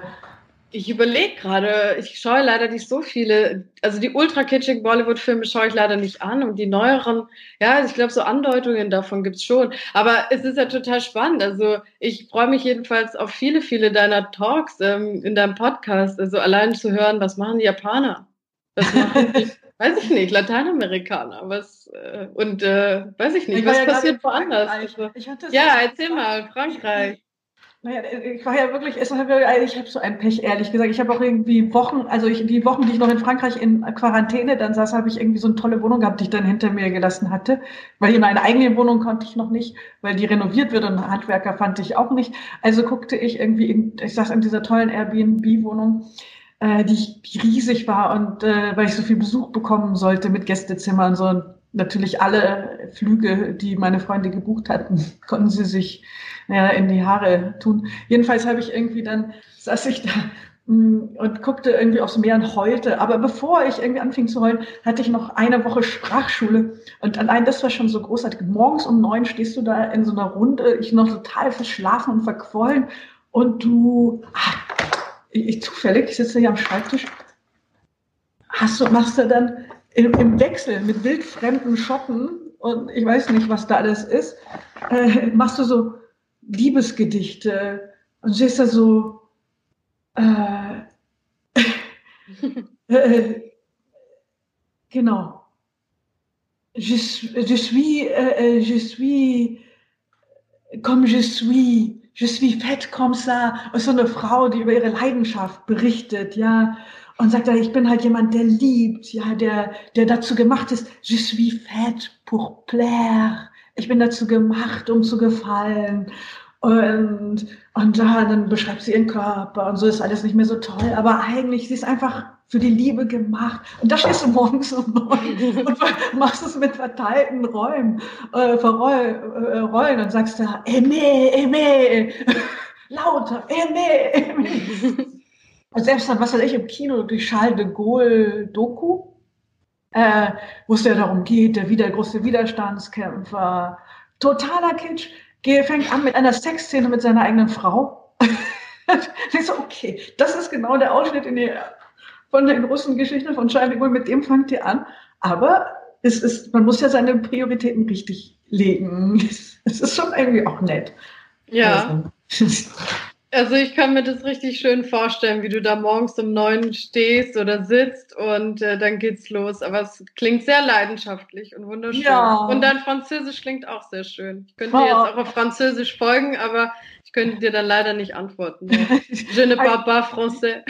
Ich überlege gerade, ich schaue leider nicht so viele, also die ultra kitschig Bollywood-Filme schaue ich leider nicht an und die neueren, ja, ich glaube, so Andeutungen davon gibt's schon. Aber es ist ja total spannend. Also ich freue mich jedenfalls auf viele, viele deiner Talks ähm, in deinem Podcast. Also allein zu hören, was machen die Japaner? Was machen die, [laughs] weiß ich nicht, Lateinamerikaner, was äh, und äh, weiß ich nicht, ich was ja passiert woanders? Also, ja, erzähl mal, Frankreich. Naja, ich war ja wirklich, ich habe so ein Pech, ehrlich gesagt. Ich habe auch irgendwie Wochen, also ich, die Wochen, die ich noch in Frankreich in Quarantäne dann saß, habe ich irgendwie so eine tolle Wohnung gehabt, die ich dann hinter mir gelassen hatte. Weil in meine eigene Wohnung konnte ich noch nicht, weil die renoviert wird und Handwerker fand ich auch nicht. Also guckte ich irgendwie, in, ich saß in dieser tollen Airbnb-Wohnung, äh, die, die riesig war und äh, weil ich so viel Besuch bekommen sollte mit Gästezimmern so. Natürlich alle Flüge, die meine Freunde gebucht hatten, [laughs] konnten sie sich ja, in die Haare tun. Jedenfalls habe ich irgendwie dann, saß ich da mm, und guckte irgendwie aufs Meer und heulte. Aber bevor ich irgendwie anfing zu heulen, hatte ich noch eine Woche Sprachschule. Und allein das war schon so großartig. Morgens um neun stehst du da in so einer Runde, ich noch total verschlafen und verquollen. Und du, ach, ich, zufällig, ich sitze hier am Schreibtisch, hast du, machst du dann im, im Wechsel mit wildfremden Schotten und ich weiß nicht, was da alles ist, äh, machst du so Liebesgedichte und stehst da so, äh, [laughs] äh, genau. Je, je suis, äh, je suis, comme je suis, je suis faite comme ça. Und so eine Frau, die über ihre Leidenschaft berichtet, ja. Und sagt, ich bin halt jemand, der liebt, ja, der, der dazu gemacht ist. Je suis faite pour plaire. Ich bin dazu gemacht, um zu gefallen. Und, und dann beschreibt sie ihren Körper und so ist alles nicht mehr so toll. Aber eigentlich, sie ist einfach für die Liebe gemacht. Und da stehst du morgens um neun und [laughs] machst es mit verteilten Räumen, äh, Verroll, äh, Rollen und sagst da, aimé, aimé, [laughs] lauter, aimé, aimé. Und selbst dann, was weiß ich, im Kino, die Charles de Gaulle Doku, äh, wo es ja darum geht, der wieder große Widerstandskämpfer, totaler Kitsch, fängt an mit einer Sexszene mit seiner eigenen Frau. [laughs] ich so, okay, das ist genau der Ausschnitt in die, von der großen Geschichte von Charles mit dem fangt ihr an. Aber es ist, man muss ja seine Prioritäten richtig legen. [laughs] Es ist schon irgendwie auch nett. Ja. Also. [laughs] Also ich kann mir das richtig schön vorstellen, wie du da morgens um neun stehst oder sitzt und äh, dann geht's los. Aber es klingt sehr leidenschaftlich und wunderschön. Ja. Und dein Französisch klingt auch sehr schön. Ich könnte dir jetzt auch auf Französisch folgen, aber ich könnte dir dann leider nicht antworten. [laughs] Je ne parle pas français.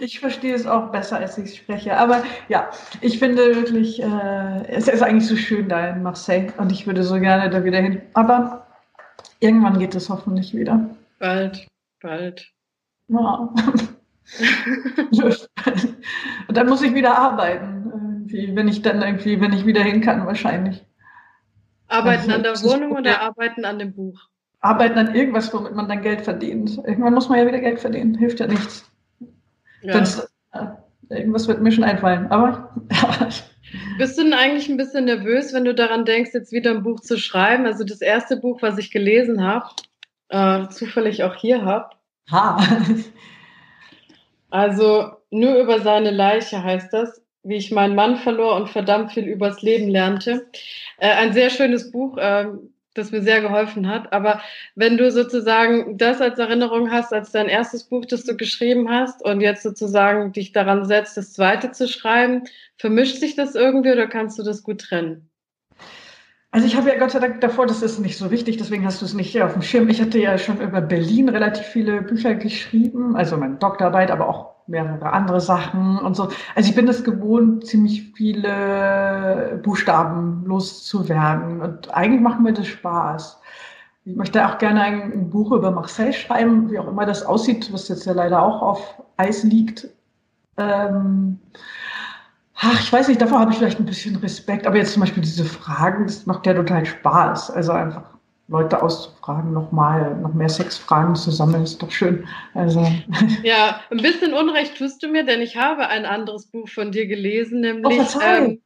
ich verstehe es auch besser, als ich spreche. Aber ja, ich finde wirklich, äh, es ist eigentlich so schön da in Marseille und ich würde so gerne da wieder hin. Aber irgendwann geht es hoffentlich wieder. Bald bald. Ja. [laughs] und dann muss ich wieder arbeiten, wenn ich dann irgendwie, wenn ich wieder hin kann, wahrscheinlich. Arbeiten also, an der Wohnung oder arbeiten an dem Buch? Arbeiten an irgendwas, womit man dann Geld verdient. Irgendwann muss man ja wieder Geld verdienen, hilft ja nichts. Ja. Das, ja, irgendwas wird mir schon einfallen, aber ja. [laughs] Bist du denn eigentlich ein bisschen nervös, wenn du daran denkst, jetzt wieder ein Buch zu schreiben? Also das erste Buch, was ich gelesen habe, äh, zufällig auch hier habe. Ha. [laughs] also nur über seine Leiche heißt das, wie ich meinen Mann verlor und verdammt viel übers Leben lernte. Äh, ein sehr schönes Buch, äh, das mir sehr geholfen hat. Aber wenn du sozusagen das als Erinnerung hast, als dein erstes Buch, das du geschrieben hast und jetzt sozusagen dich daran setzt, das zweite zu schreiben, vermischt sich das irgendwie oder kannst du das gut trennen? Also ich habe ja Gott sei Dank davor, das ist nicht so wichtig, deswegen hast du es nicht hier auf dem Schirm. Ich hatte ja schon über Berlin relativ viele Bücher geschrieben, also meine Doktorarbeit, aber auch mehrere andere Sachen und so. Also ich bin es gewohnt, ziemlich viele Buchstaben loszuwerden und eigentlich macht mir das Spaß. Ich möchte auch gerne ein Buch über Marseille schreiben, wie auch immer das aussieht, was jetzt ja leider auch auf Eis liegt. Ähm, Ach, ich weiß nicht, davor habe ich vielleicht ein bisschen Respekt. Aber jetzt zum Beispiel diese Fragen, das macht ja total Spaß. Also einfach Leute auszufragen, nochmal, noch mehr Sexfragen zu sammeln, ist doch schön. Also. [laughs] Ja, ein bisschen Unrecht tust du mir, denn ich habe ein anderes Buch von dir gelesen, nämlich oh, ähm,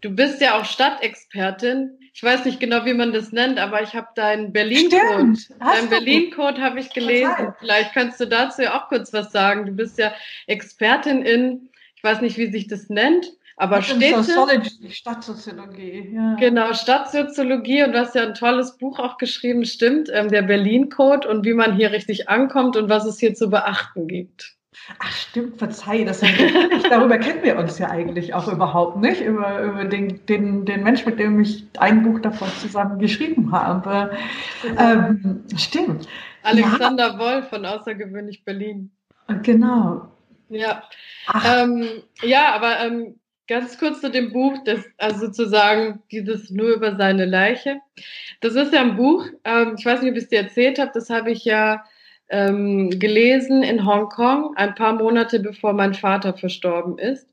du bist ja auch Stadtexpertin. Ich weiß nicht genau, wie man das nennt, aber ich habe deinen Berlin-Code. Deinen Berlin-Code habe ich gelesen. Verzeih. Vielleicht kannst du dazu ja auch kurz was sagen. Du bist ja Expertin in, ich weiß nicht, wie sich das nennt, aber Städte. Stadtsoziologie, ja. Genau, Stadtsoziologie und du hast ja ein tolles Buch auch geschrieben, stimmt, ähm, der Berlin-Code und wie man hier richtig ankommt und was es hier zu beachten gibt. Ach stimmt, verzeih, das darüber kennen wir uns ja eigentlich auch überhaupt nicht, über, über den, den, den Mensch, mit dem ich ein Buch davon zusammen geschrieben habe. Ähm, stimmt. Alexander ja. Wolf von Außergewöhnlich Berlin. Genau. Ja, ähm, ja aber ähm, Ganz kurz zu dem Buch, das, also sozusagen dieses nur über seine Leiche. Das ist ja ein Buch, ähm, ich weiß nicht, ob ich es dir erzählt habe, das habe ich ja ähm, gelesen in Hongkong, ein paar Monate bevor mein Vater verstorben ist.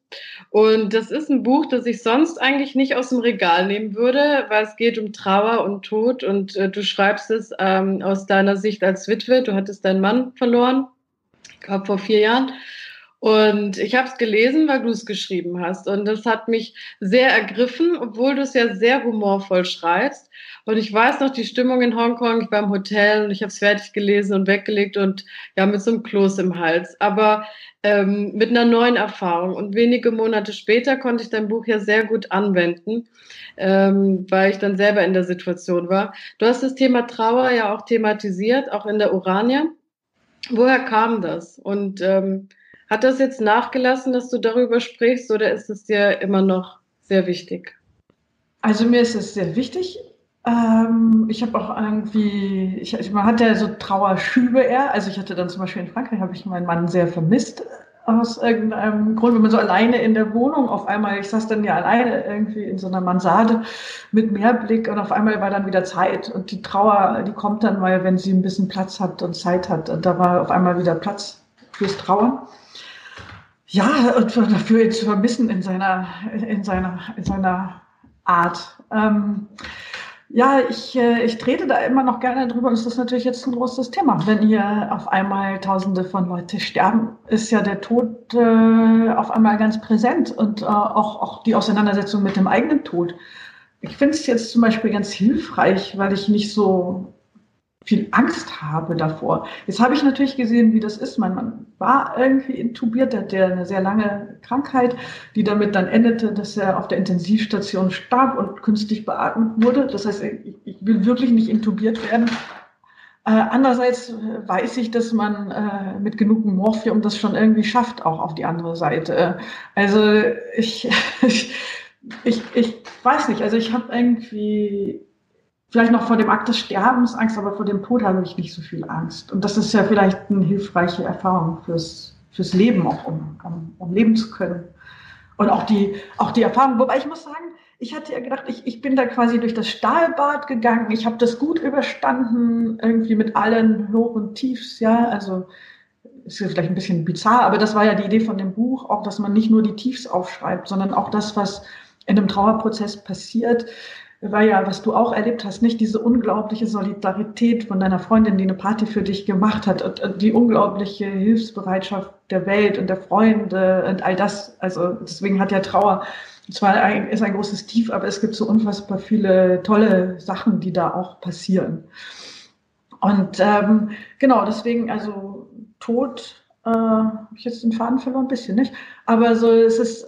Und das ist ein Buch, das ich sonst eigentlich nicht aus dem Regal nehmen würde, weil es geht um Trauer und Tod und äh, du schreibst es ähm, aus deiner Sicht als Witwe, du hattest deinen Mann verloren ich glaube vor vier Jahren. Und ich habe es gelesen, weil du es geschrieben hast. Und das hat mich sehr ergriffen, obwohl du es ja sehr humorvoll schreibst. Und ich weiß noch die Stimmung in Hongkong. Ich war im Hotel und ich habe es fertig gelesen und weggelegt und ja, mit so einem Kloß im Hals. Aber ähm, mit einer neuen Erfahrung. Und wenige Monate später konnte ich dein Buch ja sehr gut anwenden, ähm, weil ich dann selber in der Situation war. Du hast das Thema Trauer ja auch thematisiert, auch in der Urania. Woher kam das? Und ähm, hat das jetzt nachgelassen, dass du darüber sprichst, oder ist es dir immer noch sehr wichtig? Also mir ist es sehr wichtig. Ähm, ich habe auch irgendwie, ich, man hat ja so Trauerschübe eher. Also ich hatte dann zum Beispiel in Frankreich, habe ich meinen Mann sehr vermisst aus irgendeinem Grund, wenn man so alleine in der Wohnung auf einmal, ich saß dann ja alleine irgendwie in so einer Mansarde mit Meerblick und auf einmal war dann wieder Zeit und die Trauer, die kommt dann mal, wenn sie ein bisschen Platz hat und Zeit hat und da war auf einmal wieder Platz fürs Trauern ja, und dafür zu vermissen in seiner, in seiner, in seiner Art. Ähm, ja, ich, äh, ich trete da immer noch gerne drüber und es ist natürlich jetzt ein großes Thema. Wenn hier auf einmal Tausende von Leuten sterben, ist ja der Tod äh, auf einmal ganz präsent und äh, auch, auch die Auseinandersetzung mit dem eigenen Tod. Ich finde es jetzt zum Beispiel ganz hilfreich, weil ich nicht so viel Angst habe davor. Jetzt habe ich natürlich gesehen, wie das ist. Mein Mann war irgendwie intubiert, der hatte eine sehr lange Krankheit, die damit dann endete, dass er auf der Intensivstation starb und künstlich beatmet wurde. Das heißt, ich, will wirklich nicht intubiert werden. Äh, andererseits weiß ich, dass man äh, mit genug Morphium das schon irgendwie schafft, auch auf die andere Seite. Also ich, [laughs] ich, ich, ich weiß nicht, also ich habe irgendwie vielleicht noch vor dem Akt des Sterbens Angst, aber vor dem Tod habe ich nicht so viel Angst. Und das ist ja vielleicht eine hilfreiche Erfahrung fürs, fürs Leben, auch um, um, um leben zu können. Und auch die, auch die Erfahrung, wobei ich muss sagen, ich hatte ja gedacht, ich, ich bin da quasi durch das Stahlbad gegangen. Ich habe das gut überstanden, irgendwie mit allen Hoch und Tiefs, ja. Also ist vielleicht ein bisschen bizarr, aber das war ja die Idee von dem Buch, auch dass man nicht nur die Tiefs aufschreibt, sondern auch das, was in einem Trauerprozess passiert war ja, was du auch erlebt hast, nicht diese unglaubliche Solidarität von deiner Freundin, die eine Party für dich gemacht hat und die unglaubliche Hilfsbereitschaft der Welt und der Freunde und all das. Also deswegen hat ja Trauer zwar ein, ist ein großes Tief, aber es gibt so unfassbar viele tolle Sachen, die da auch passieren. Und ähm, genau, deswegen, also Tod äh, habe ich jetzt den Faden verloren, ein bisschen, nicht? Aber so, es ist,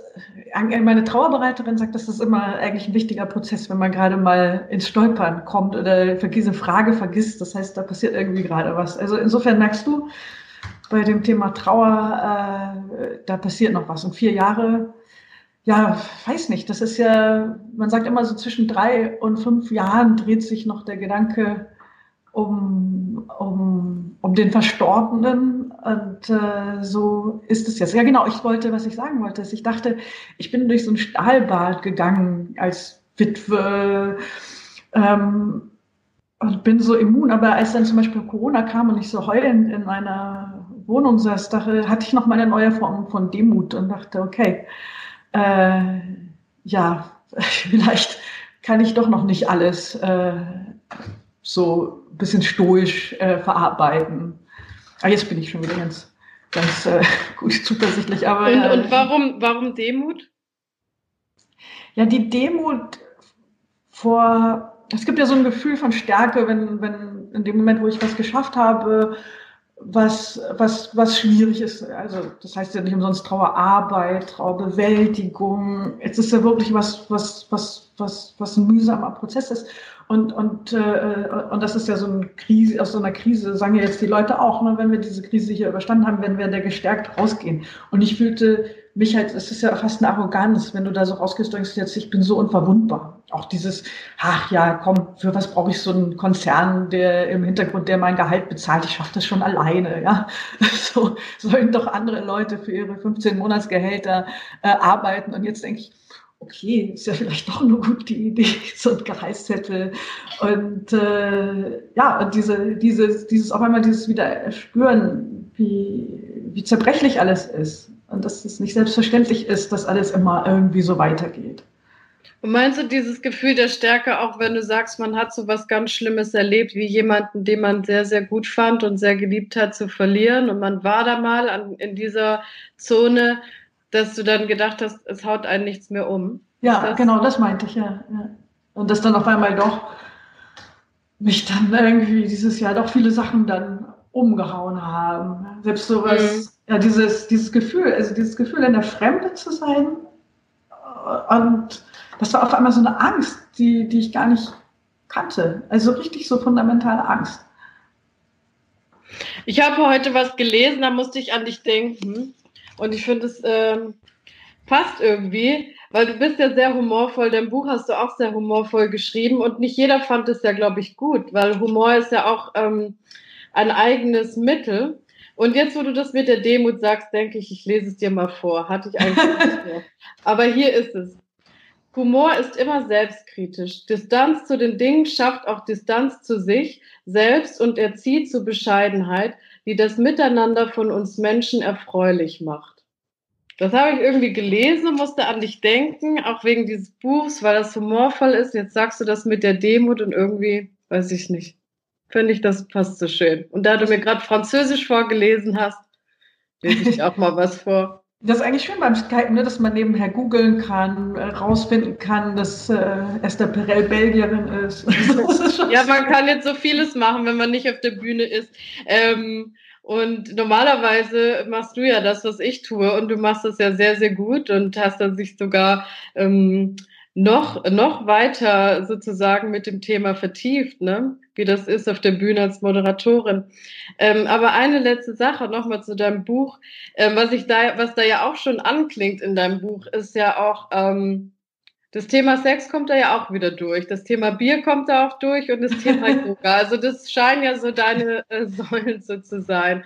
meine Trauerbereiterin sagt, das ist immer eigentlich ein wichtiger Prozess, wenn man gerade mal ins Stolpern kommt oder diese Frage vergisst. Das heißt, da passiert irgendwie gerade was. Also insofern merkst du, bei dem Thema Trauer, äh, da passiert noch was. Und vier Jahre, ja, weiß nicht, das ist ja, man sagt immer so zwischen drei und fünf Jahren dreht sich noch der Gedanke, um, um, um den Verstorbenen. Und äh, so ist es jetzt. Ja, genau, ich wollte, was ich sagen wollte, ist, ich dachte, ich bin durch so ein Stahlbad gegangen als Witwe ähm, und bin so immun. Aber als dann zum Beispiel Corona kam und ich so heulend in meiner Wohnung saß, dachte, hatte ich noch mal eine neue Form von Demut und dachte, okay, äh, ja, [laughs] vielleicht kann ich doch noch nicht alles äh, so ein bisschen stoisch äh, verarbeiten. Ah, jetzt bin ich schon wieder ganz, ganz äh, [laughs] gut zuversichtlich. Aber, und, und warum, warum Demut? Ja, die Demut vor, es gibt ja so ein Gefühl von Stärke, wenn, wenn in dem Moment, wo ich was geschafft habe, was, was, was schwierig ist. Also, das heißt ja nicht umsonst Trauerarbeit, Trauerbewältigung. Es ist ja wirklich was, was, was, was, was ein mühsamer Prozess ist. Und, und, äh, und das ist ja so eine Krise, aus so einer Krise sagen ja jetzt die Leute auch, ne, wenn wir diese Krise hier überstanden haben, werden wir da gestärkt rausgehen. Und ich fühlte mich halt, es ist ja fast eine Arroganz, wenn du da so rausgehst denkst, jetzt, ich bin so unverwundbar. Auch dieses, ach ja, komm, für was brauche ich so einen Konzern, der im Hintergrund, der mein Gehalt bezahlt, ich schaffe das schon alleine, ja. [laughs] So sollen doch andere Leute für ihre 15 Monatsgehälter äh, arbeiten. Und jetzt denke ich, okay, ist ja vielleicht doch eine gute Idee, [laughs] so ein Gehaltszettel. Und äh, ja, und diese, dieses, dieses auf einmal dieses wieder spüren, wie, wie zerbrechlich alles ist. Und dass es nicht selbstverständlich ist, dass alles immer irgendwie so weitergeht. Und meinst du dieses Gefühl der Stärke, auch wenn du sagst, man hat so was ganz Schlimmes erlebt, wie jemanden, den man sehr, sehr gut fand und sehr geliebt hat, zu verlieren und man war da mal an, in dieser Zone, dass du dann gedacht hast, es haut einen nichts mehr um? Ja, das genau, das meinte ich, ja, ja. Und dass dann auf einmal doch mich dann [laughs] irgendwie dieses Jahr doch viele Sachen dann umgehauen haben. Selbst sowas, mhm. ja, dieses, dieses Gefühl, also dieses Gefühl, in der Fremde zu sein und das war auf einmal so eine Angst, die, die ich gar nicht kannte. Also richtig so fundamentale Angst. Ich habe heute was gelesen, da musste ich an dich denken. Und ich finde, es ähm, passt irgendwie, weil du bist ja sehr humorvoll. Dein Buch hast du auch sehr humorvoll geschrieben und nicht jeder fand es ja, glaube ich, gut, weil Humor ist ja auch ähm, ein eigenes Mittel. Und jetzt, wo du das mit der Demut sagst, denke ich, ich lese es dir mal vor. Hatte ich eigentlich nicht [laughs] vor. Aber hier ist es. Humor ist immer selbstkritisch. Distanz zu den Dingen schafft auch Distanz zu sich selbst und erzieht zu Bescheidenheit, die das Miteinander von uns Menschen erfreulich macht. Das habe ich irgendwie gelesen, musste an dich denken, auch wegen dieses Buchs, weil das humorvoll ist. Jetzt sagst du das mit der Demut und irgendwie, weiß ich nicht, finde ich, das passt so schön. Und da du mir gerade Französisch vorgelesen hast, lese ich auch mal was vor. Das ist eigentlich schön beim Skype, ne, dass man nebenher googeln kann, äh, rausfinden kann, dass äh, Esther Perel Belgierin ist. [laughs] ja, man kann jetzt so vieles machen, wenn man nicht auf der Bühne ist. Ähm, und normalerweise machst du ja das, was ich tue, und du machst das ja sehr, sehr gut und hast dann sich sogar ähm, noch, noch weiter sozusagen mit dem Thema vertieft, ne? wie das ist auf der Bühne als Moderatorin. Ähm, aber eine letzte Sache nochmal zu deinem Buch, ähm, was ich da, was da ja auch schon anklingt in deinem Buch, ist ja auch ähm, das Thema Sex kommt da ja auch wieder durch. Das Thema Bier kommt da auch durch und das Thema [laughs] Yoga. Also das scheinen ja so deine äh, Säulen so zu sein.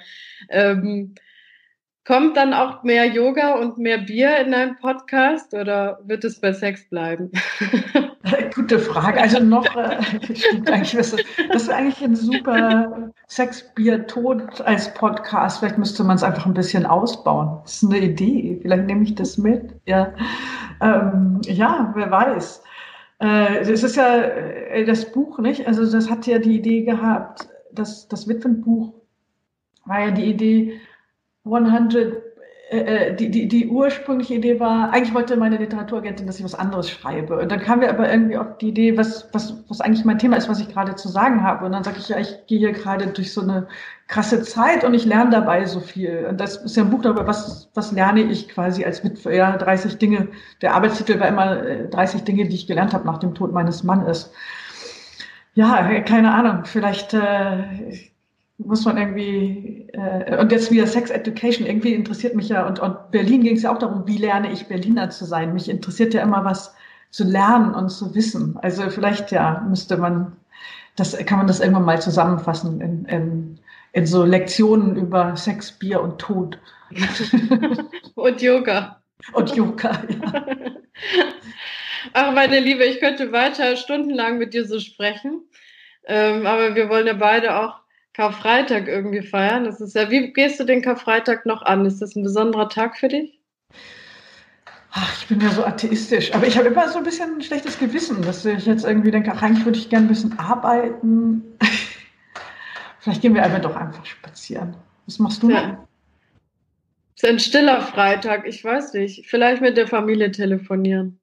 Kommt dann auch mehr Yoga und mehr Bier in deinem Podcast oder wird es bei Sex bleiben? Gute Frage. Also noch, äh, [laughs] stimmt eigentlich, das, ist eigentlich ein super Sex, Bier, Tod als Podcast. Vielleicht müsste man es einfach ein bisschen ausbauen. Das ist eine Idee. Vielleicht nehme ich das mit. Ja, ähm, ja wer weiß. Äh, es ist ja äh, das Buch, nicht? Also das hat ja die Idee gehabt, das, das Witwenbuch war ja die Idee, 100, äh, äh, die, die, die ursprüngliche Idee war, eigentlich wollte meine Literaturagentin, dass ich was anderes schreibe. Und dann kam wir aber irgendwie auf die Idee, was, was, was eigentlich mein Thema ist, was ich gerade zu sagen habe. Und dann sage ich, ja, ich gehe hier gerade durch so eine krasse Zeit und ich lerne dabei so viel. Und das ist ja ein Buch darüber, was, was lerne ich quasi als Witwe. Ja, 30 Dinge. Der Arbeitstitel war immer 30 äh, Dinge, die ich gelernt habe nach dem Tod meines Mannes. Ja, keine Ahnung. Vielleicht äh, muss man irgendwie, äh, und jetzt wieder Sex Education, irgendwie interessiert mich ja, und, und Berlin ging es ja auch darum, wie lerne ich Berliner zu sein. Mich interessiert ja immer was zu lernen und zu wissen. Also vielleicht ja, müsste man, das kann man das irgendwann mal zusammenfassen in, in, in so Lektionen über Sex, Bier und Tod. [laughs] und Yoga. Und Yoga, ja. Ach, meine Liebe, ich könnte weiter stundenlang mit dir so sprechen. Ähm, aber wir wollen ja beide auch Karfreitag irgendwie feiern. Das ist ja, wie gehst du den Karfreitag noch an? Ist das ein besonderer Tag für dich? Ach, ich bin ja so atheistisch. Aber ich habe immer so ein bisschen ein schlechtes Gewissen, dass ich jetzt irgendwie denke, ach, eigentlich würde ich gerne ein bisschen arbeiten. [laughs] Vielleicht gehen wir aber doch einfach spazieren. Was machst du? Ja. Ist ein stiller Freitag, ich weiß nicht. Vielleicht mit der Familie telefonieren.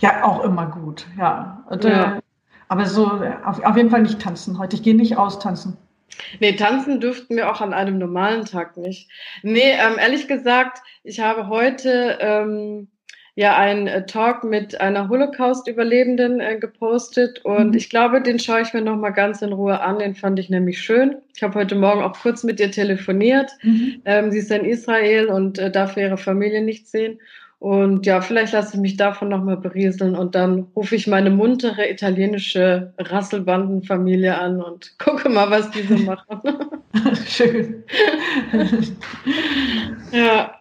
Ja, auch immer gut, ja. Ja. Aber so auf, auf jeden Fall nicht tanzen heute. Ich gehe nicht aus tanzen. Nee, tanzen dürften wir auch an einem normalen Tag nicht. Nee, ähm, ehrlich gesagt, ich habe heute ähm, ja einen äh, Talk mit einer Holocaust-Überlebenden äh, gepostet und mhm. ich glaube, den schaue ich mir nochmal ganz in Ruhe an. Den fand ich nämlich schön. Ich habe heute Morgen auch kurz mit ihr telefoniert. Mhm. Ähm, sie ist in Israel und äh, darf ihre Familie nicht sehen. Und ja, vielleicht lasse ich mich davon nochmal berieseln und dann rufe ich meine muntere italienische Rasselbandenfamilie an und [laughs] gucke mal, was die so machen. [laughs] schön. ja.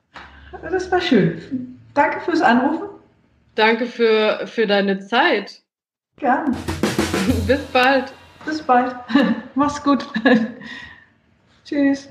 Das war schön. Danke fürs Anrufen. Danke für, für deine Zeit. Gerne. Bis bald. Bis bald. [laughs] Mach's gut. Tschüss.